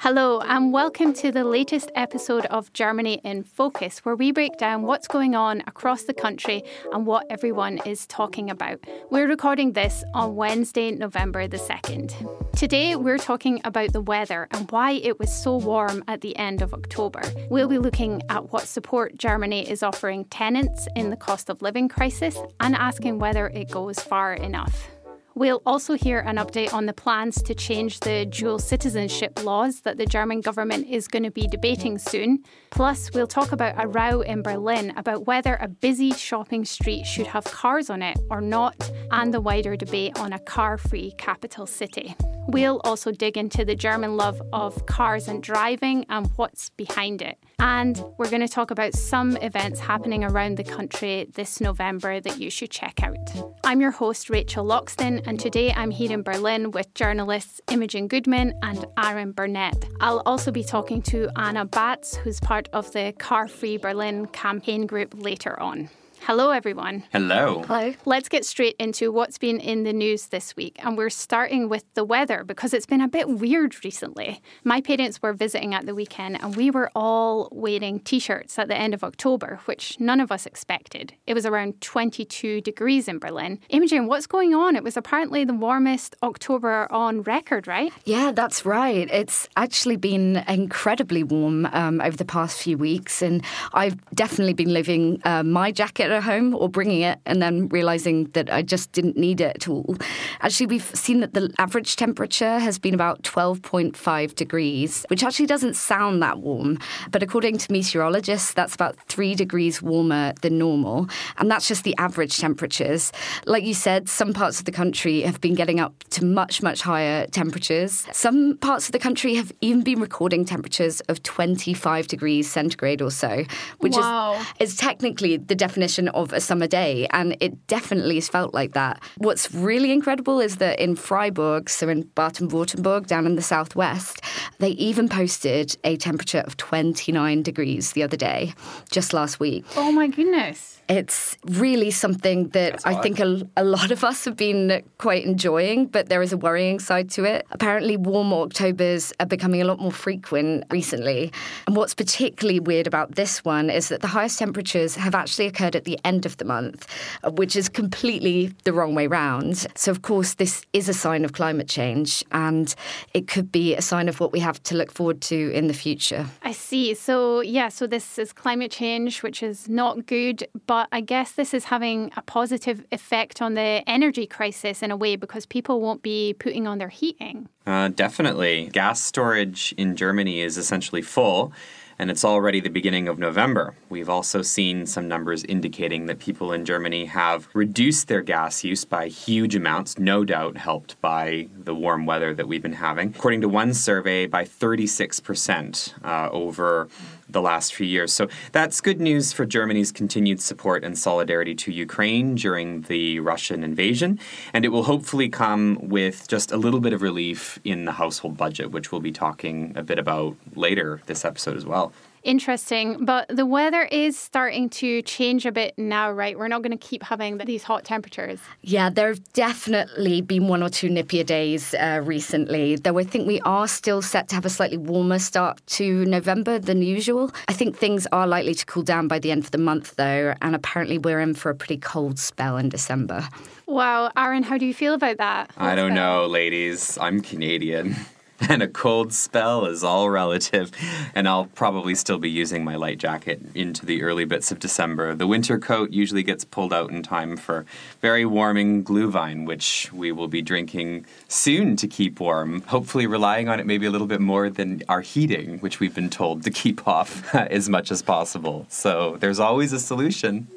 Hello, and welcome to the latest episode of Germany in Focus, where we break down what's going on across the country and what everyone is talking about. We're recording this on Wednesday, November the 2nd. Today, we're talking about the weather and why it was so warm at the end of October. We'll be looking at what support Germany is offering tenants in the cost of living crisis and asking whether it goes far enough. We'll also hear an update on the plans to change the dual citizenship laws that the German government is going to be debating soon. Plus, we'll talk about a row in Berlin about whether a busy shopping street should have cars on it or not, and the wider debate on a car free capital city. We'll also dig into the German love of cars and driving and what's behind it. And we're going to talk about some events happening around the country this November that you should check out. I'm your host, Rachel Loxton, and today I'm here in Berlin with journalists Imogen Goodman and Aaron Burnett. I'll also be talking to Anna Baatz, who's part of the Car Free Berlin campaign group later on. Hello, everyone. Hello. Hello. Let's get straight into what's been in the news this week. And we're starting with the weather because it's been a bit weird recently. My parents were visiting at the weekend and we were all wearing t shirts at the end of October, which none of us expected. It was around 22 degrees in Berlin. Imogen, what's going on? It was apparently the warmest October on record, right? Yeah, that's right. It's actually been incredibly warm um, over the past few weeks. And I've definitely been living uh, my jacket home or bringing it and then realizing that I just didn't need it at all. Actually, we've seen that the average temperature has been about 12.5 degrees, which actually doesn't sound that warm. But according to meteorologists, that's about three degrees warmer than normal. And that's just the average temperatures. Like you said, some parts of the country have been getting up to much, much higher temperatures. Some parts of the country have even been recording temperatures of 25 degrees centigrade or so, which Wow. is, is technically the definition of a summer day. And it definitely has felt like that. What's really incredible is that in Freiburg, so in Baden Württemberg, down in the southwest, they even posted a temperature of 29 degrees the other day, just last week. Oh my goodness. It's really something that I think a, a lot of us have been quite enjoying, but there is a worrying side to it. Apparently, warm Octobers are becoming a lot more frequent recently. And what's particularly weird about this one is that the highest temperatures have actually occurred at the end of the month, which is completely the wrong way round. So, of course, this is a sign of climate change, and it could be a sign of what we have to look forward to in the future. I see. So, yeah, so this is climate change, which is not good, but I guess this is having a positive effect on the energy crisis in a way because people won't be putting on their heating. Uh, definitely. Gas storage in Germany is essentially full, and it's already the beginning of November. We've also seen some numbers indicating that people in Germany have reduced their gas use by huge amounts, no doubt helped by the warm weather that we've been having. According to one survey, by 36% uh, over the last few years. So that's good news for Germany's continued support and solidarity to Ukraine during the Russian invasion. And it will hopefully come with just a little bit of relief in the household budget, which we'll be talking a bit about later this episode as well. Interesting. But the weather is starting to change a bit now, right? We're not going to keep having these hot temperatures. Yeah, there have definitely been one or two nippier days uh, recently, though I think we are still set to have a slightly warmer start to November than usual. I think things are likely to cool down by the end of the month, though, and apparently we're in for a pretty cold spell in December. Wow. Aaron, how do you feel about that? I don't know, ladies. I'm Canadian. And a cold spell is all relative. And I'll probably still be using my light jacket into the early bits of December. The winter coat usually gets pulled out in time for very warming Glühwein, which we will be drinking soon to keep warm. Hopefully, relying on it maybe a little bit more than our heating, which we've been told to keep off as much as possible. So there's always a solution.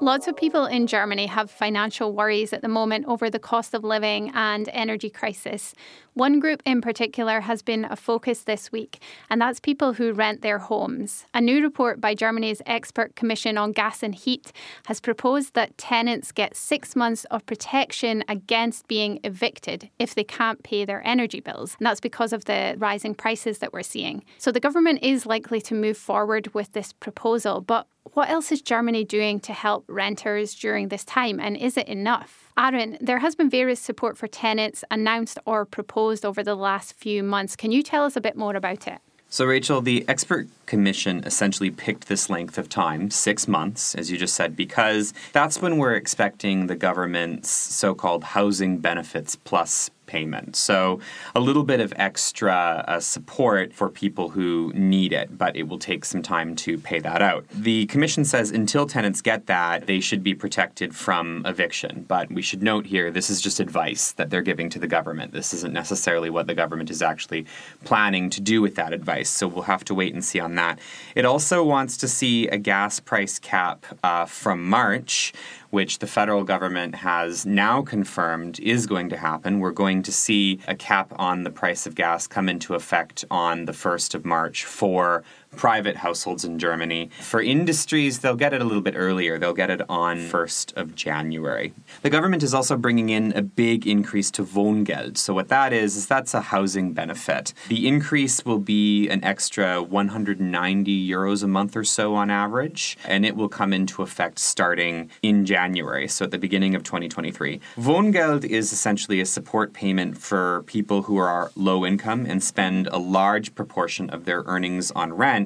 Lots of people in Germany have financial worries at the moment over the cost of living and energy crisis. One group in particular has been a focus this week, and that's people who rent their homes. A new report by Germany's Expert Commission on Gas and Heat has proposed that tenants get six months of protection against being evicted if they can't pay their energy bills. And that's because of the rising prices that we're seeing. So the government is likely to move forward with this proposal, but what else is Germany doing to help renters during this time, and is it enough? Aaron, there has been various support for tenants announced or proposed over the last few months. Can you tell us a bit more about it? So, Rachel, the expert commission essentially picked this length of time, six months, as you just said, because that's when we're expecting the government's so called housing benefits plus payment. So, a little bit of extra uh, support for people who need it, but it will take some time to pay that out. The Commission says until tenants get that, they should be protected from eviction. But we should note here this is just advice that they're giving to the government. This isn't necessarily what the government is actually planning to do with that advice. So, we'll have to wait and see on that. It also wants to see a gas price cap uh, from March which the federal government has now confirmed is going to happen. We're going to see a cap on the price of gas come into effect on the 1st of March for private households in Germany. For industries, they'll get it a little bit earlier. They'll get it on 1st of January. The government is also bringing in a big increase to Wohngeld. So what that is is that's a housing benefit. The increase will be an extra 190 euros a month or so on average, and it will come into effect starting in January, so at the beginning of 2023. Wohngeld is essentially a support payment for people who are low income and spend a large proportion of their earnings on rent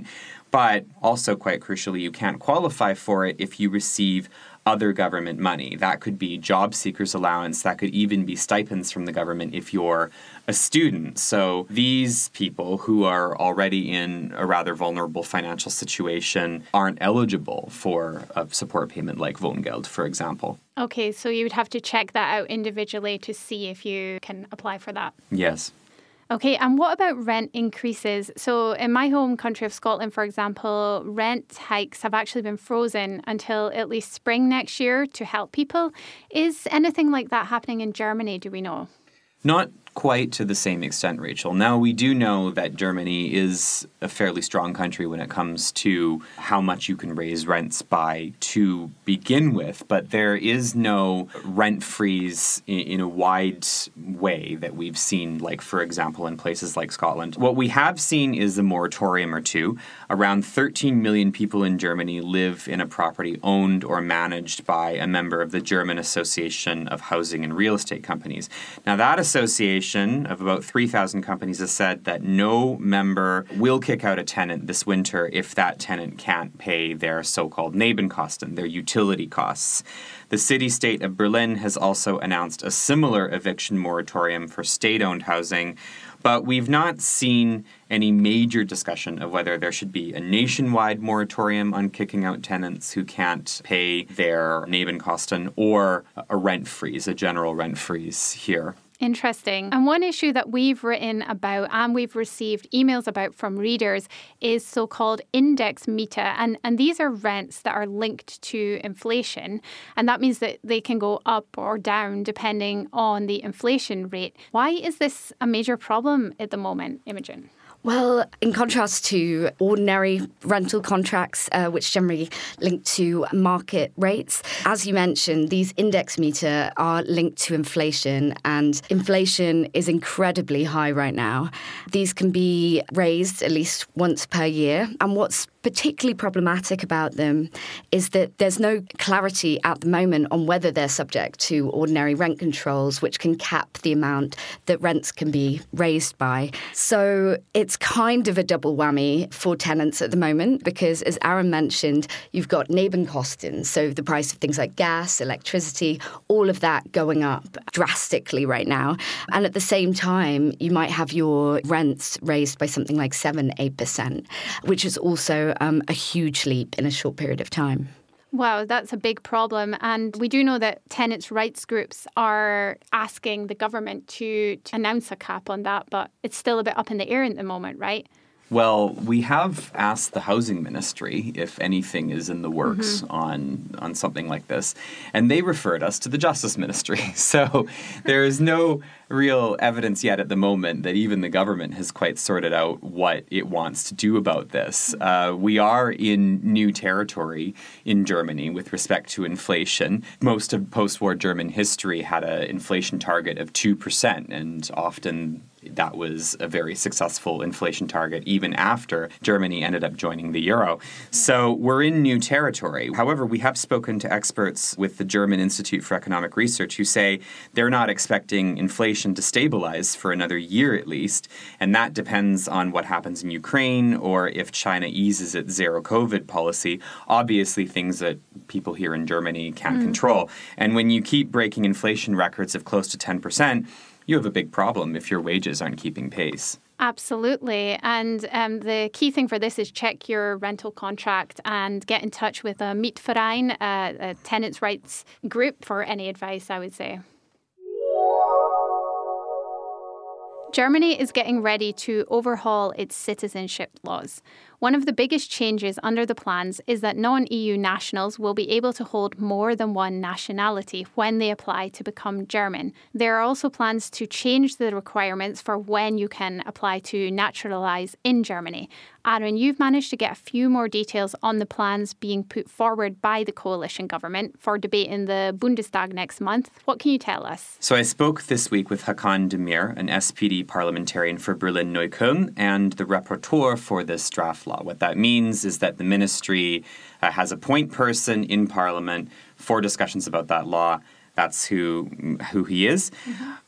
but also, quite crucially, you can't qualify for it if you receive other government money. That could be job seekers allowance, that could even be stipends from the government if you're a student. So these people who are already in a rather vulnerable financial situation aren't eligible for a support payment like Wohngeld, for example. Okay, so you would have to check that out individually to see if you can apply for that. Yes. Okay, and what about rent increases? So, in my home country of Scotland, for example, rent hikes have actually been frozen until at least spring next year to help people. Is anything like that happening in Germany? Do we know? Not quite to the same extent, Rachel. Now, we do know that Germany is a fairly strong country when it comes to how much you can raise rents by to begin with, but there is no rent freeze in, in a wide way that we've seen, like, for example, in places like Scotland. What we have seen is a moratorium or two. Around 13 million people in Germany live in a property owned or managed by a member of the German Association of Housing and Real Estate Companies. Now, that association of about 3,000 companies has said that no member will kick out a tenant this winter if that tenant can't pay their so called Nebenkosten, their utility costs. The city state of Berlin has also announced a similar eviction moratorium for state owned housing, but we've not seen any major discussion of whether there should be a nationwide moratorium on kicking out tenants who can't pay their Nebenkosten or a rent freeze, a general rent freeze here. Interesting. And one issue that we've written about and we've received emails about from readers is so called index Miete. And, and these are rents that are linked to inflation. And that means that they can go up or down depending on the inflation rate. Why is this a major problem at the moment, Imogen? Well, in contrast to ordinary rental contracts, uh, which generally link to market rates, as you mentioned, these index Miete are linked to inflation, and inflation is incredibly high right now. These can be raised at least once per year. And what's particularly problematic about them is that there's no clarity at the moment on whether they're subject to ordinary rent controls, which can cap the amount that rents can be raised by. So it's kind of a double whammy for tenants at the moment because, as Aaron mentioned, you've got Nebenkosten, so the price of things like gas, electricity, all of that going up drastically right now. And at the same time, you might have your rents raised by something like 7 8%, which is also um, a huge leap in a short period of time. Wow, that's a big problem. And we do know that tenants' rights groups are asking the government to, to announce a cap on that, but it's still a bit up in the air at the moment, right? Well, we have asked the housing ministry if anything is in the works Mm-hmm. on on something like this, and they referred us to the justice ministry. So there is no real evidence yet at the moment that even the government has quite sorted out what it wants to do about this. Uh, we are in new territory in Germany with respect to inflation. Most of post-war German history had an inflation target of two percent, and often that was a very successful inflation target even after Germany ended up joining the euro. So we're in new territory. However, we have spoken to experts with the German Institute for Economic Research who say they're not expecting inflation to stabilize for another year at least, and that depends on what happens in Ukraine or if China eases its zero COVID policy. Obviously, things that people here in Germany can't mm. control. And when you keep breaking inflation records of close to 10%, you have a big problem if your wages aren't keeping pace. Absolutely. And um, the key thing for this is check your rental contract and get in touch with a Mietverein, uh, a tenants' rights group, for any advice, I would say. Germany is getting ready to overhaul its citizenship laws. One of the biggest changes under the plans is that non EU nationals will be able to hold more than one nationality when they apply to become German. There are also plans to change the requirements for when you can apply to naturalise in Germany. Aaron, you've managed to get a few more details on the plans being put forward by the coalition government for debate in the Bundestag next month. What can you tell us? So I spoke this week with Hakan Demir, an SPD parliamentarian for Berlin Neukölln and the rapporteur for this draft law. What that means is that the ministry uh, has a point person in parliament for discussions about that law. That's who who he is.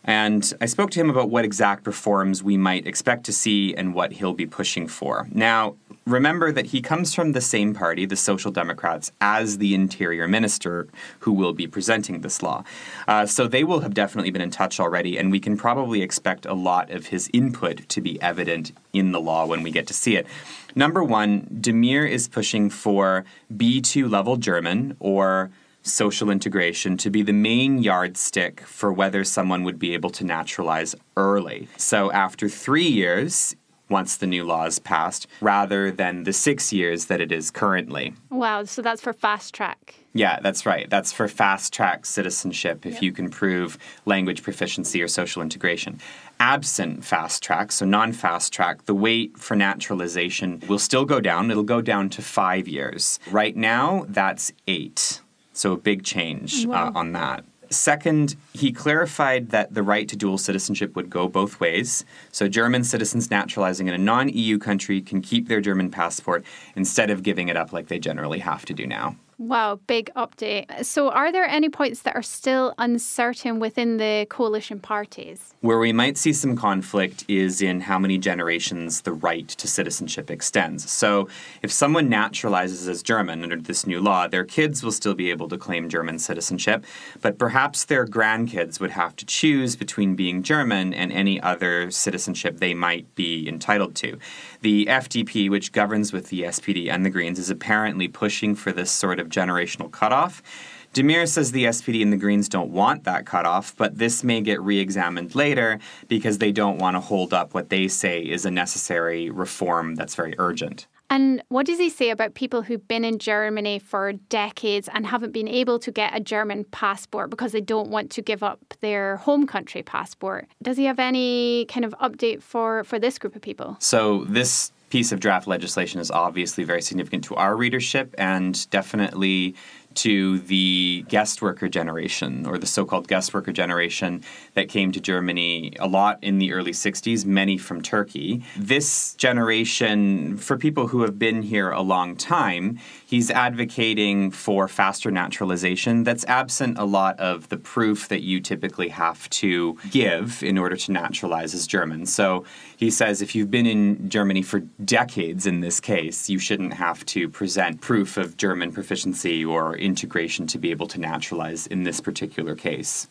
And I spoke to him about what exact reforms we might expect to see and what he'll be pushing for. Now, remember that he comes from the same party, the Social Democrats, as the Interior Minister who will be presenting this law. Uh, so they will have definitely been in touch already, and we can probably expect a lot of his input to be evident in the law when we get to see it. Number one, Demir is pushing for B2 level German or social integration to be the main yardstick for whether someone would be able to naturalize early. So after three years, once the new law is passed, rather than the six years that it is currently. Wow, so that's for fast track. Yeah, that's right. That's for fast track citizenship if you can prove language proficiency or social integration. Absent fast track, so non fast track, the wait for naturalization will still go down. It'll go down to five years. Right now, that's eight. So a big change uh, on that. Second, he clarified that the right to dual citizenship would go both ways. So German citizens naturalizing in a non EU country can keep their German passport instead of giving it up like they generally have to do now. Wow, big update. So, are there any points that are still uncertain within the coalition parties? Where we might see some conflict is in how many generations the right to citizenship extends. So, if someone naturalizes as German under this new law, their kids will still be able to claim German citizenship, but perhaps their grandkids would have to choose between being German and any other citizenship they might be entitled to. The FDP, which governs with the SPD and the Greens, is apparently pushing for this sort of generational cutoff. Demir says the SPD and the Greens don't want that cutoff, but this may get re examined later because they don't want to hold up what they say is a necessary reform that's very urgent. And what does he say about people who've been in Germany for decades and haven't been able to get a German passport because they don't want to give up their home country passport? Does he have any kind of update for, for this group of people? So, this piece of draft legislation is obviously very significant to our readership and definitely to the guest worker generation or the so called guest worker generation that came to Germany a lot in the early 60s, many from Turkey. This generation, for people who have been here a long time, he's advocating for faster naturalization that's absent a lot of the proof that you typically have to give in order to naturalize as German. So he says if you've been in Germany for decades in this case, you shouldn't have to present proof of German proficiency or integration to be able to naturalize in this particular case.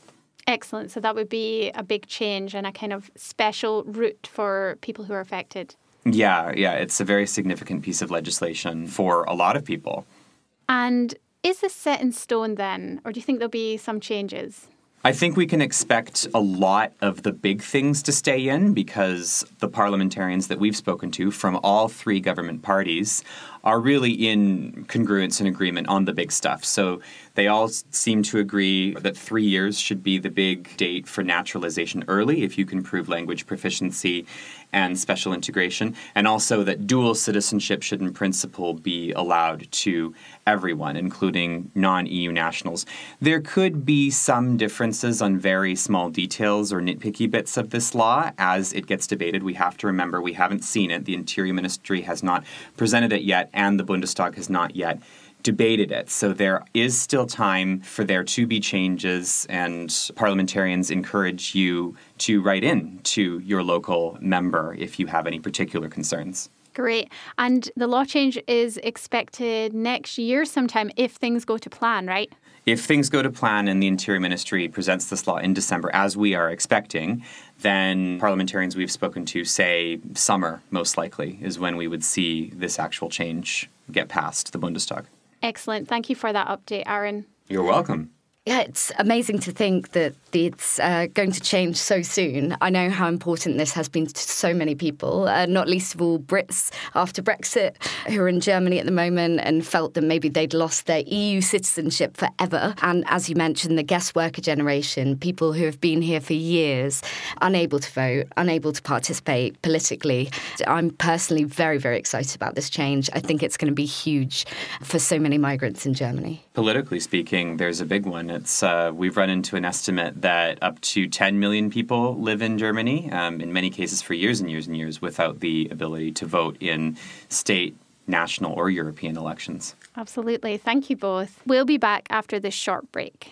Excellent. So that would be a big change and a kind of special route for people who are affected. Yeah, yeah, it's a very significant piece of legislation for a lot of people. And is this set in stone then, or do you think there'll be some changes? I think we can expect a lot of the big things to stay in because the parliamentarians that we've spoken to from all three government parties are really in congruence and agreement on the big stuff. So they all seem to agree that three years should be the big date for naturalization early if you can prove language proficiency and special integration, and also that dual citizenship should, in principle, be allowed to everyone, including non EU nationals. There could be some differences on very small details or nitpicky bits of this law as it gets debated. We have to remember we haven't seen it. The Interior Ministry has not presented it yet, and the Bundestag has not yet debated it. So there is still time for there to be changes, and parliamentarians encourage you to write in to your local member if you have any particular concerns. Great. And the law change is expected next year sometime if things go to plan, right? If things go to plan and the Interior Ministry presents this law in December, as we are expecting, then parliamentarians we've spoken to say summer, most likely, is when we would see this actual change get past the Bundestag. Excellent. Thank you for that update, Aaron. You're welcome. Yeah, it's amazing to think that it's uh, going to change so soon. I know how important this has been to so many people, uh, not least of all Brits after Brexit, who are in Germany at the moment and felt that maybe they'd lost their EU citizenship forever. And as you mentioned, the guest worker generation, people who have been here for years, unable to vote, unable to participate politically. I'm personally very, very excited about this change. I think it's going to be huge for so many migrants in Germany. Politically speaking, there's a big one. It's uh, we've run into an estimate that up to 10 million people live in Germany, um, in many cases for years and years and years, without the ability to vote in state, national, or European elections. Absolutely. Thank you both. We'll be back after this short break.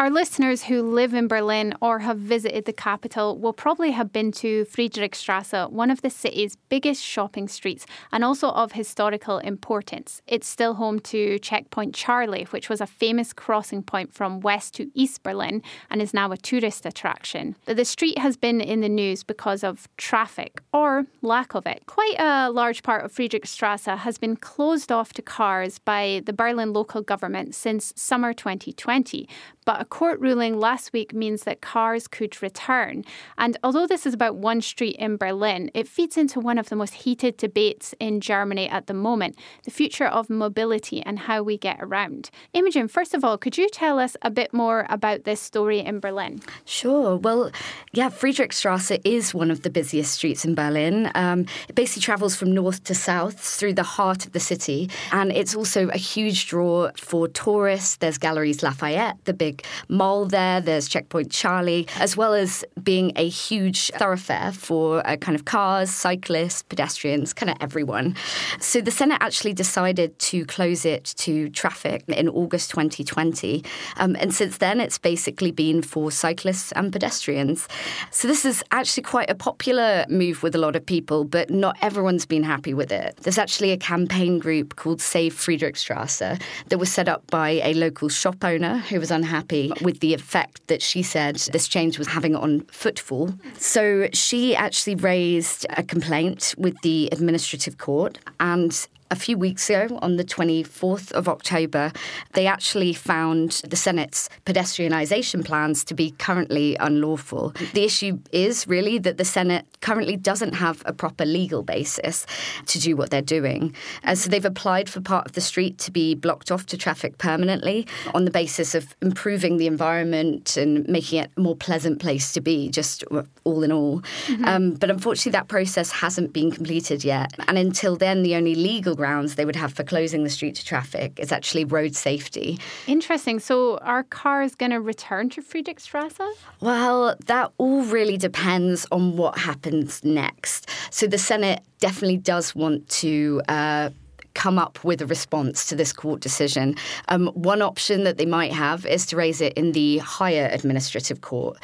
Our listeners who live in Berlin or have visited the capital will probably have been to Friedrichstrasse, one of the city's biggest shopping streets and also of historical importance. It's still home to Checkpoint Charlie, which was a famous crossing point from west to east Berlin and is now a tourist attraction. But the street has been in the news because of traffic or lack of it. Quite a large part of Friedrichstrasse has been closed off to cars by the Berlin local government since summer 2020. But court ruling last week means that cars could return. And although this is about one street in Berlin, it feeds into one of the most heated debates in Germany at the moment the future of mobility and how we get around. Imogen, first of all, could you tell us a bit more about this story in Berlin? Sure. Well, yeah, Friedrichstrasse is one of the busiest streets in Berlin. Um, it basically travels from north to south through the heart of the city, and it's also a huge draw for tourists. There's Galeries Lafayette, the big mall there. There's Checkpoint Charlie, as well as being a huge thoroughfare for uh, kind of cars, cyclists, pedestrians, kind of everyone. So the Senate actually decided to close it to traffic in August 2020, um, and since then it's basically been for cyclists and pedestrians. So this is actually quite a popular move with a lot of people, but not everyone's been happy with it. There's actually a campaign group called Save Friedrichstrasse that was set up by a local shop owner who was unhappy with the effect that she said this change was having on footfall. So she actually raised a complaint with the administrative court and a few weeks ago, on the 24th of October, they actually found the Senate's pedestrianisation plans to be currently unlawful. The issue is really that the Senate currently doesn't have a proper legal basis to do what they're doing. And so they've applied for part of the street to be blocked off to traffic permanently on the basis of improving the environment and making it a more pleasant place to be, just all in all. Mm-hmm. Um, but unfortunately, that process hasn't been completed yet. And until then, the only legal grounds they would have for closing the street to traffic is actually road safety. Interesting. So are cars going to return to Friedrichstrasse? Well, that all really depends on what happens next. So the Senate definitely does want to. Uh, come up with a response to this court decision. Um, one option that they might have is to raise it in the higher administrative court.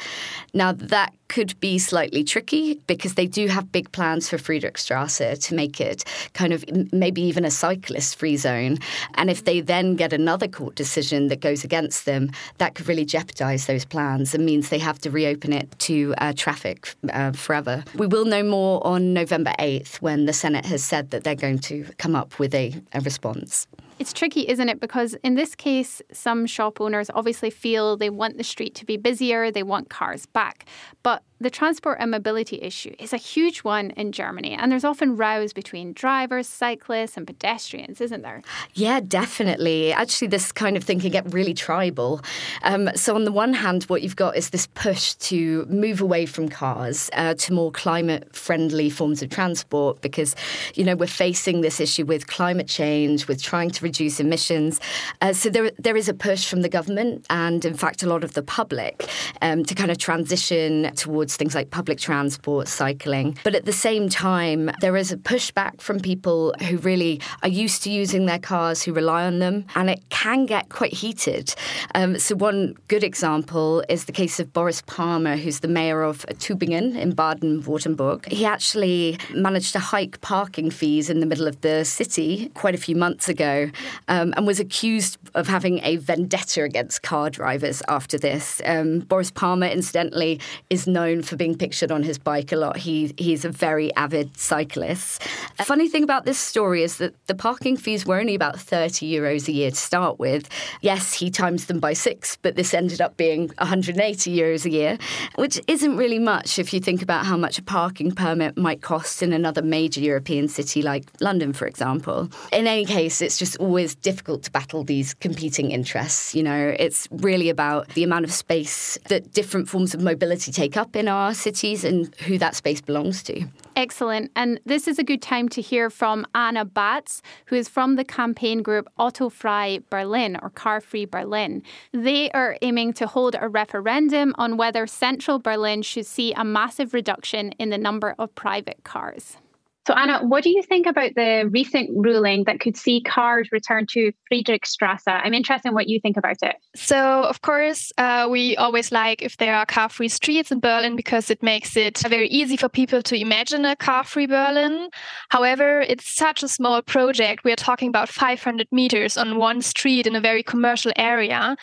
Now, that could be slightly tricky because they do have big plans for Friedrichstrasse to make it kind of maybe even a cyclist free zone. And if they then get another court decision that goes against them, that could really jeopardize those plans and means they have to reopen it to uh, traffic uh, forever. We will know more on November 8th when the Senate has said that they're going to come up with a, response. It's tricky, isn't it? Because in this case, some shop owners obviously feel they want the street to be busier, they want cars back. But the transport and mobility issue is a huge one in Germany, and there's often rows between drivers, cyclists, and pedestrians, isn't there? Yeah, definitely. Actually, this kind of thing can get really tribal. Um, so, on the one hand, what you've got is this push to move away from cars uh, to more climate friendly forms of transport because, you know, we're facing this issue with climate change, with trying to reduce emissions. Uh, so, there, there is a push from the government and, in fact, a lot of the public um, to kind of transition towards things like public transport, cycling. But at the same time, there is a pushback from people who really are used to using their cars, who rely on them, and it can get quite heated. Um, so, one good example is the case of Boris Palmer, who's the mayor of Tübingen in Baden Württemberg. He actually managed to hike parking fees in the middle of the city quite a few months ago um, and was accused of having a vendetta against car drivers after this. Um, Boris Palmer, incidentally, is known for being pictured on his bike a lot. He he's a very avid cyclist. A funny thing about this story is that the parking fees were only about 30 euros a year to start with. Yes, he times them by six, but this ended up being 180 euros a year, which isn't really much if you think about how much a parking permit might cost in another major European city like London, for example. In any case, it's just always difficult to battle these competing interests. You know, it's really about the amount of space that different forms of mobility take up in our cities and who that space belongs to. Excellent. And this is a good time to hear from Anna Baatz, who is from the campaign group Autofrei Berlin or Car Free Berlin. They are aiming to hold a referendum on whether central Berlin should see a massive reduction in the number of private cars. So, Anna, what do you think about the recent ruling that could see cars return to Friedrichstrasse? I'm interested in what you think about it. So, of course, uh, we always like if there are car free streets in Berlin because it makes it very easy for people to imagine a car free Berlin. However, it's such a small project. We are talking about 500 meters on one street in a very commercial area.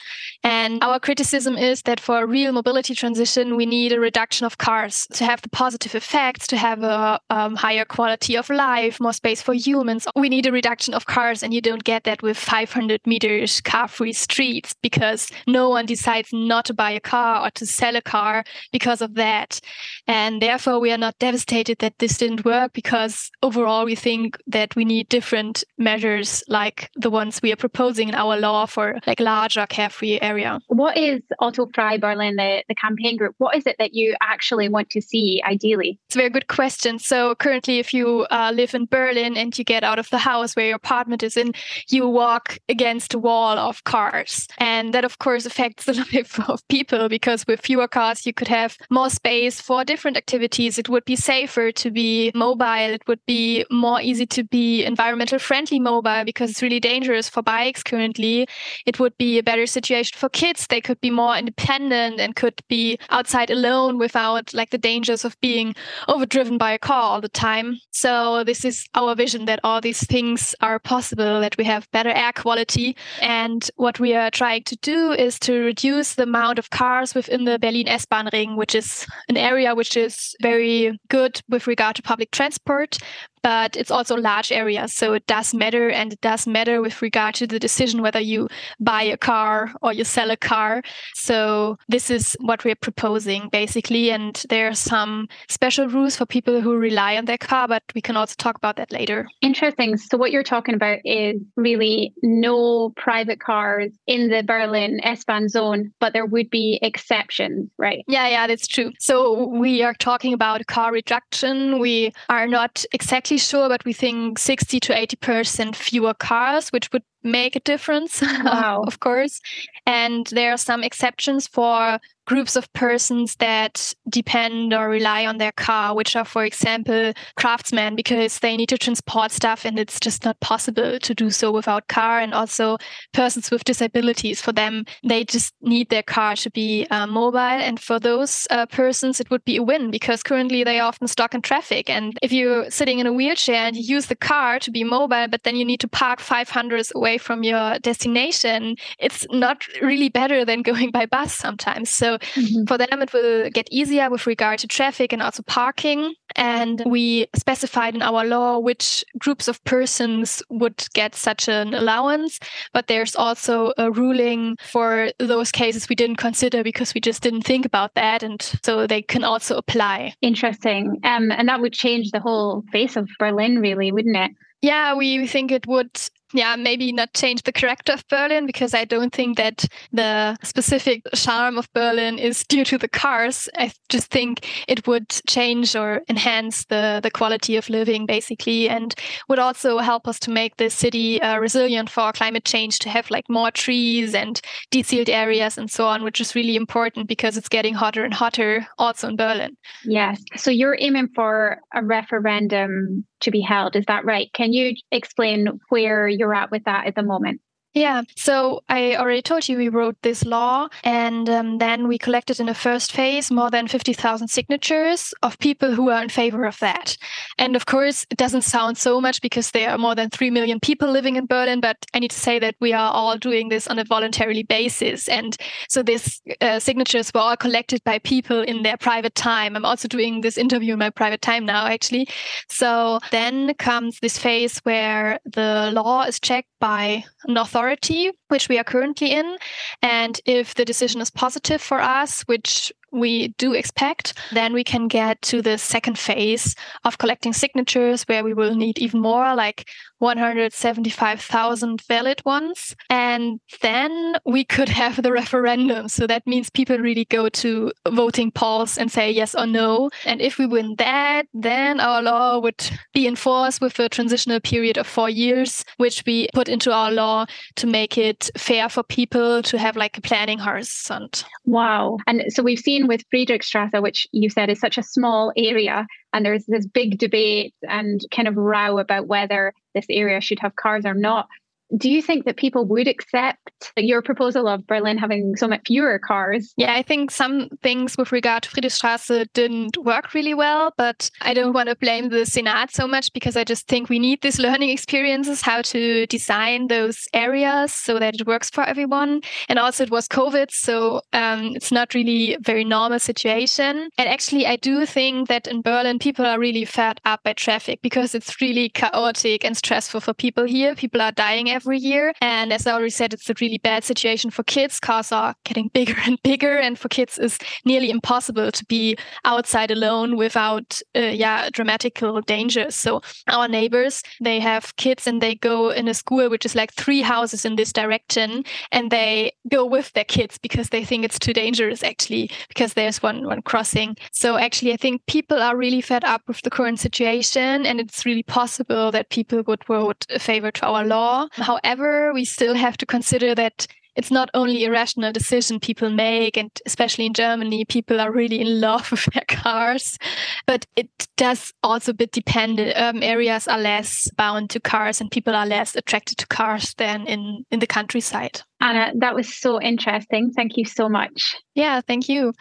And our criticism is that for a real mobility transition, we need a reduction of cars to have the positive effects, to have a um, higher quality quality of life, more space for humans. We need a reduction of cars, and you don't get that with 500 meters car free streets because no one decides not to buy a car or to sell a car because of that. And therefore, we are not devastated that this didn't work because overall, we think that we need different measures like the ones we are proposing in our law for like larger carefree area. What is Autofrei Berlin, the, the campaign group? What is it that you actually want to see ideally? It's a very good question. So currently, if you you uh, live in Berlin and you get out of the house where your apartment is in, you walk against a wall of cars. And that, of course, affects the life of people because with fewer cars, you could have more space for different activities. It would be safer to be mobile. It would be more easy to be environmental friendly mobile because it's really dangerous for bikes currently. It would be a better situation for kids. They could be more independent and could be outside alone without like the dangers of being overdriven by a car all the time. So this is our vision that all these things are possible, that we have better air quality. And what we are trying to do is to reduce the amount of cars within the Berlin S-Bahn ring, which is an area which is very good with regard to public transport, but it's also large areas. So it does matter, and it does matter with regard to the decision whether you buy a car or you sell a car. So this is what we're proposing basically. And there are some special rules for people who rely on their car, but we can also talk about that later. Interesting. So what you're talking about is really no private cars in the Berlin S-Bahn zone, but there would be exceptions, right? Yeah, yeah, that's true. So we are talking about car reduction. We are not exactly sure, but we think 60 to 80% fewer cars, which would make a difference, wow. of course. And there are some exceptions for groups of persons that depend or rely on their car, which are, for example, craftsmen, because they need to transport stuff and it's just not possible to do so without car. And also persons with disabilities. For them, they just need their car to be uh, mobile. And for those uh, persons, it would be a win because currently they are often stuck in traffic. And if you're sitting in a wheelchair and you use the car to be mobile, but then you need to park 500 away from your destination, it's not really better than going by bus sometimes. So mm-hmm. for them, it will get easier with regard to traffic and also parking. And we specified in our law which groups of persons would get such an allowance. But there's also a ruling for those cases we didn't consider because we just didn't think about that. And so they can also apply. Interesting. Um, and that would change the whole face of Berlin, really, wouldn't it? Yeah, we think it would yeah, maybe not change the character of Berlin because I don't think that the specific charm of Berlin is due to the cars. I just think it would change or enhance the, the quality of living basically and would also help us to make the city uh, resilient for climate change to have like more trees and desealed areas and so on, which is really important because it's getting hotter and hotter also in Berlin. Yes. So you're aiming for a referendum to be held. Is that right? Can you explain where you're at with that at the moment? Yeah. So I already told you we wrote this law, and um, then we collected in the first phase more than 50,000 signatures of people who are in favor of that. And of course, it doesn't sound so much because there are more than 3 million people living in Berlin, but I need to say that we are all doing this on a voluntary basis. And so these uh, signatures were all collected by people in their private time. I'm also doing this interview in my private time now, actually. So then comes this phase where the law is checked by an authority authority, which we are currently in. And if the decision is positive for us, which we do expect, then we can get to the second phase of collecting signatures where we will need even more, like 175,000 valid ones. And then we could have the referendum. So that means people really go to voting polls and say yes or no. And if we win that, then our law would be enforced with a transitional period of four years, which we put into our law to make it fair for people to have like a planning horizon. Wow. And so we've seen with Friedrichstrasse, which you said is such a small area, and there's this big debate and kind of row about whether this area should have cars or not do you think that people would accept your proposal of Berlin having so much fewer cars? Yeah, I think some things with regard to Friedrichstraße didn't work really well, but I don't want to blame the Senat so much because I just think we need these learning experiences, how to design those areas so that it works for everyone. And also, it was COVID, so um, it's not really a very normal situation. And actually, I do think that in Berlin, people are really fed up by traffic because it's really chaotic and stressful for people here. People are dying every year. And as I already said, it's a really bad situation for kids. Cars are getting bigger and bigger, and for kids, it's nearly impossible to be outside alone without, uh, yeah, dramatical dangers. So our neighbors, they have kids and they go in a school which is like three houses in this direction, and they go with their kids because they think it's too dangerous, actually, because there's one one crossing. So actually, I think people are really fed up with the current situation, and it's really possible that people would vote a favor to our law. However, we still have to consider that it's not only a rational decision people make, and especially in Germany, people are really in love with their cars. But it does also a bit depend. Urban areas are less bound to cars, and people are less attracted to cars than in in the countryside. Anna, that was so interesting. Thank you so much. Yeah, thank you.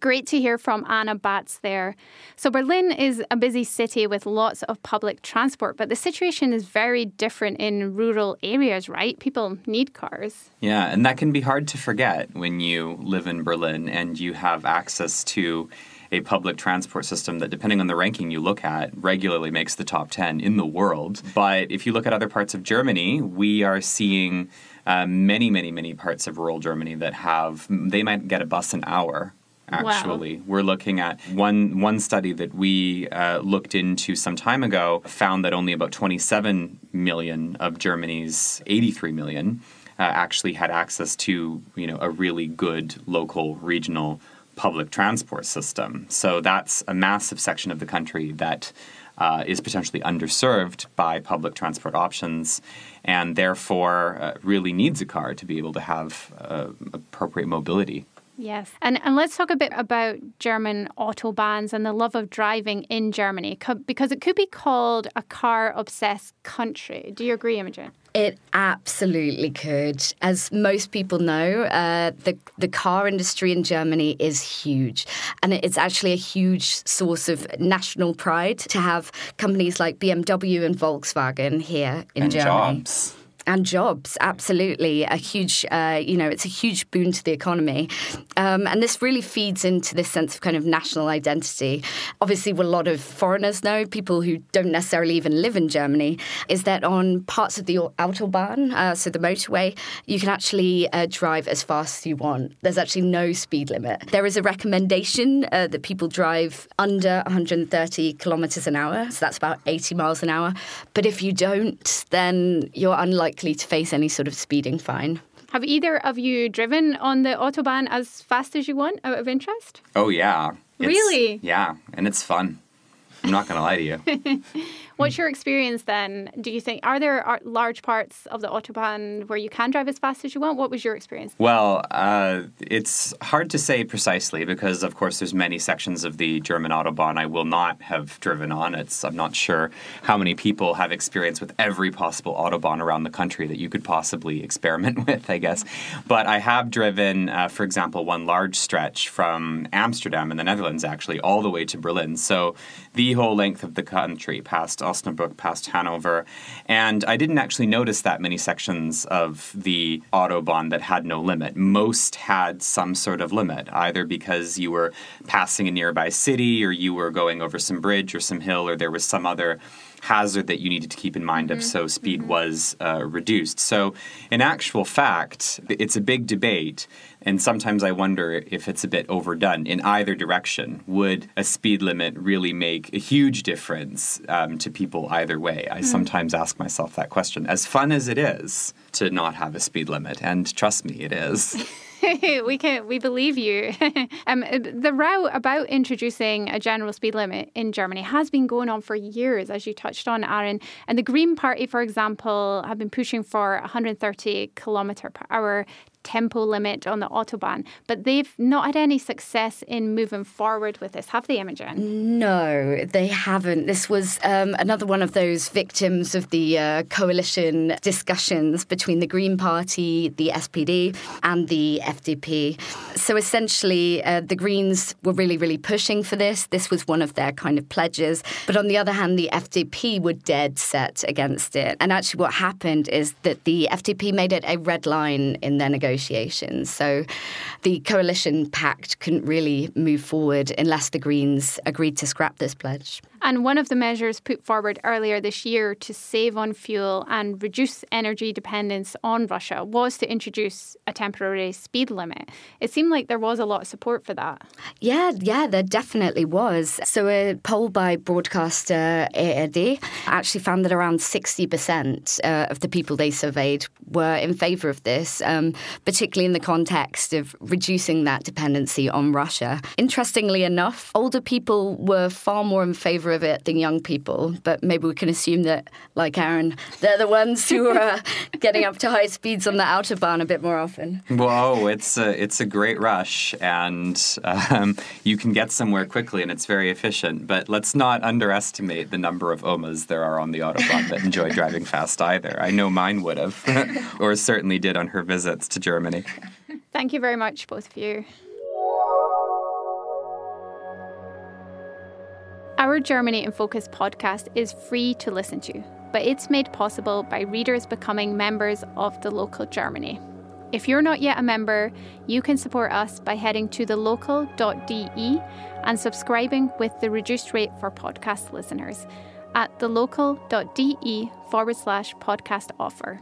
Great to hear from Anna Baatz there. So, Berlin is a busy city with lots of public transport, but the situation is very different in rural areas, right? People need cars. Yeah, and that can be hard to forget when you live in Berlin and you have access to a public transport system that, depending on the ranking you look at, regularly makes the top 10 in the world. But if you look at other parts of Germany, we are seeing uh, many, many, many parts of rural Germany that have, they might get a bus an hour actually. Wow. We're looking at one one study that we uh, looked into some time ago found that only about 27 million of Germany's 83 million uh, actually had access to you know a really good local regional public transport system. So that's a massive section of the country that uh, is potentially underserved by public transport options and therefore uh, really needs a car to be able to have uh, appropriate mobility. Yes. And, and let's talk a bit about German autobahns and the love of driving in Germany, because it could be called a car obsessed country. Do you agree, Imogen? It absolutely could. As most people know, uh, the the car industry in Germany is huge, and it's actually a huge source of national pride to have companies like BMW and Volkswagen here in and Germany. Jobs and jobs absolutely. A huge uh, you know it's a huge boon to the economy. Um, and this really feeds into this sense of kind of national identity. Obviously what a lot of foreigners know people who don't necessarily even live in germany is that on parts of the autobahn uh, so the motorway you can actually uh, drive as fast as you want. There's actually no speed limit. There is a recommendation uh, that people drive under 130 kilometers an hour so that's about 80 miles an hour. But if you don't then you're unlikely likely to face any sort of speeding fine. Have either of you driven on the Autobahn as fast as you want out of interest? Oh, yeah. It's, really? Yeah, and it's fun. I'm not going to lie to you. What's your experience then? Do you think are there large parts of the autobahn where you can drive as fast as you want? What was your experience? Well, uh, it's hard to say precisely because, of course, there's many sections of the German autobahn I will not have driven on. It's I'm not sure how many people have experience with every possible autobahn around the country that you could possibly experiment with. I guess, but I have driven, uh, for example, one large stretch from Amsterdam in the Netherlands, actually, all the way to Berlin. So the whole length of the country past Osnabrück past Hanover. And I didn't actually notice that many sections of the Autobahn that had no limit. Most had some sort of limit, either because you were passing a nearby city or you were going over some bridge or some hill or there was some other hazard that you needed to keep in mind mm-hmm. of so speed mm-hmm. was uh, reduced. So, in actual fact, it's a big debate. And sometimes I wonder if it's a bit overdone in either direction. Would a speed limit really make a huge difference um, to people either way? I mm. sometimes ask myself that question. As fun as it is to not have a speed limit, and trust me, it is. we can we believe you. um, the row about introducing a general speed limit in Germany has been going on for years, as you touched on, Aaron. And the Green Party, for example, have been pushing for 130 kilometer per hour tempo limit on the autobahn, but they've not had any success in moving forward with this, have they, Imogen? No, they haven't. This was um, another one of those victims of the uh, coalition discussions between the Green Party, the SPD, and the FDP. So essentially, uh, the Greens were really, really pushing for this. This was one of their kind of pledges. But on the other hand, the FDP were dead set against it. And actually, what happened is that the FDP made it a red line in their negotiations negotiations. So the coalition pact couldn't really move forward unless the Greens agreed to scrap this pledge. And one of the measures put forward earlier this year to save on fuel and reduce energy dependence on Russia was to introduce a temporary speed limit. It seemed like there was a lot of support for that. Yeah, yeah, there definitely was. So a poll by broadcaster ARD actually found that around 60% uh, of the people they surveyed were in favour of this, um, particularly in the context of reducing that dependency on Russia. Interestingly enough, older people were far more in favour of it than young people, but maybe we can assume that, like Aaron, they're the ones who are getting up to high speeds on the autobahn a bit more often. Whoa, it's a, it's a great rush, and um, you can get somewhere quickly, and it's very efficient. But let's not underestimate the number of Omas there are on the autobahn that enjoy driving fast either. I know mine would have, or certainly did on her visits to Germany. Thank you very much, both of you. Our Germany in Focus podcast is free to listen to, but it's made possible by readers becoming members of the local Germany. If you're not yet a member, you can support us by heading to thelocal.de and subscribing with the reduced rate for podcast listeners at thelocal.de forward slash podcast offer.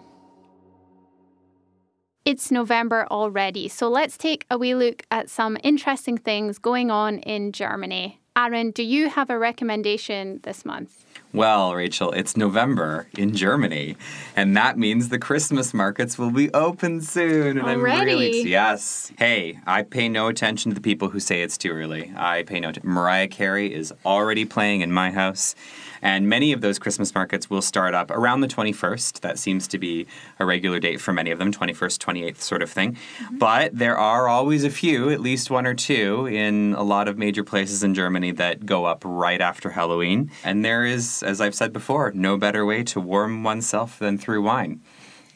It's November already, so let's take a wee look at some interesting things going on in Germany. Aaron, do you have a recommendation this month? Well, Rachel, it's November in Germany, and that means the Christmas markets will be open soon. And Already? I'm really yes. Hey, I pay no attention to the people who say it's too early. I pay no attention. Mariah Carey is already playing in my house. And many of those Christmas markets will start up around the 21st. That seems to be a regular date for many of them, 21st, 28th sort of thing. Mm-hmm. But there are always a few, at least one or two, in a lot of major places in Germany that go up right after Halloween. And there is, as I've said before, no better way to warm oneself than through wine.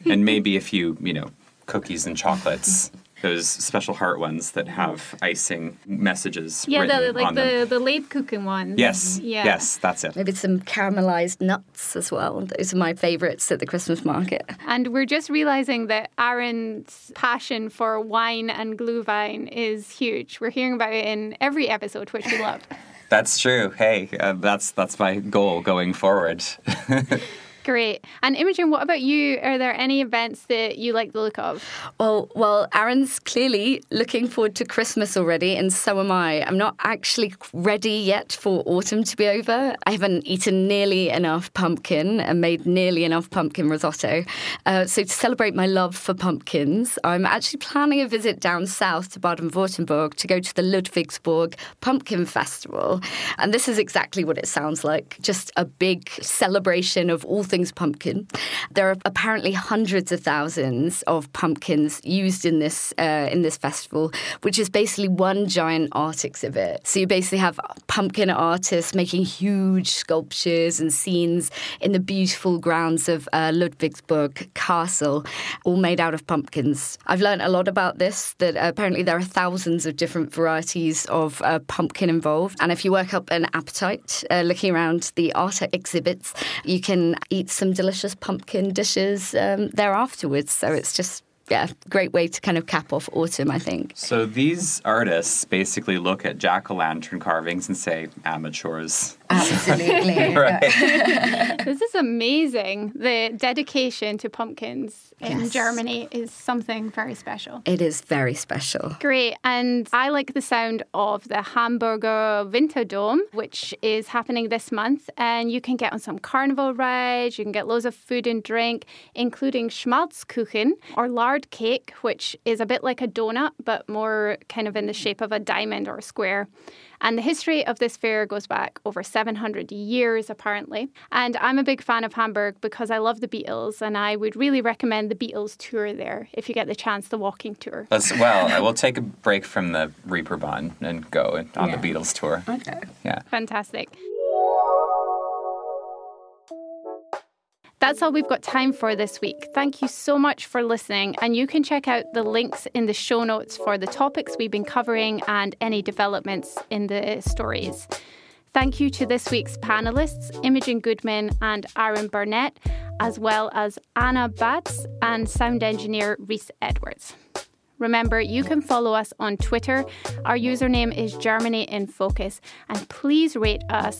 and maybe a few, you know, cookies and chocolates. Those special heart ones that have icing messages Yeah, the, like on them. the, the Lebkuchen ones. Yes, Yeah. yes, that's it. Maybe some caramelized nuts as well. Those are my favourites at the Christmas market. And we're just realizing that Aaron's passion for wine and Glühwein is huge. We're hearing about it in every episode, which we love. That's true. Hey, uh, that's that's my goal going forward. Great. And Imogen, what about you? Are there any events that you like the look of? Well, well, Aaron's clearly looking forward to Christmas already, and so am I. I'm not actually ready yet for autumn to be over. I haven't eaten nearly enough pumpkin and made nearly enough pumpkin risotto. Uh, so, to celebrate my love for pumpkins, I'm actually planning a visit down south to Baden Württemberg to go to the Ludwigsburg Pumpkin Festival. And this is exactly what it sounds like just a big celebration of all things pumpkin. There are apparently hundreds of thousands of pumpkins used in this uh, in this festival, which is basically one giant art exhibit. So you basically have pumpkin artists making huge sculptures and scenes in the beautiful grounds of uh, Ludwigsburg Castle, all made out of pumpkins. I've learned a lot about this. That apparently there are thousands of different varieties of uh, pumpkin involved, and if you work up an appetite uh, looking around the art exhibits, you can eat some delicious pumpkin dishes um, there afterwards. So it's just yeah, great way to kind of cap off autumn, I think. so these artists basically look at jack o' lantern carvings and say amateurs. Absolutely. This is amazing. The dedication to pumpkins in Yes. Germany is something very special. It is very special. Great. And I like the sound of the Hamburger Winterdom, which is happening this month. And you can get on some carnival rides, you can get loads of food and drink, including Schmalzkuchen or lard cake, which is a bit like a donut, but more kind of in the shape of a diamond or a square. And the history of this fair goes back over 700 years, apparently. And I'm a big fan of Hamburg because I love the Beatles, and I would really recommend the Beatles tour there if you get the chance, the walking tour. Let's, well, I will take a break from the Reeperbahn and go on the Beatles tour. Okay. Yeah. Fantastic. That's all we've got time for this week. Thank you so much for listening, and you can check out the links in the show notes for the topics we've been covering and any developments in the stories. Thank you to this week's panelists, Imogen Goodman and Aaron Burnett, as well as Anna Baatz and sound engineer Reese Edwards. Remember, you can follow us on Twitter. Our username is Germany in Focus, and please rate us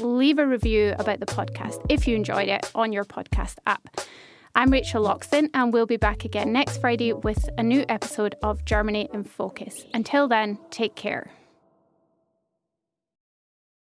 Leave a review about the podcast if you enjoyed it on your podcast app. I'm Rachel Loxton, and we'll be back again next Friday with a new episode of Germany in Focus. Until then, take care.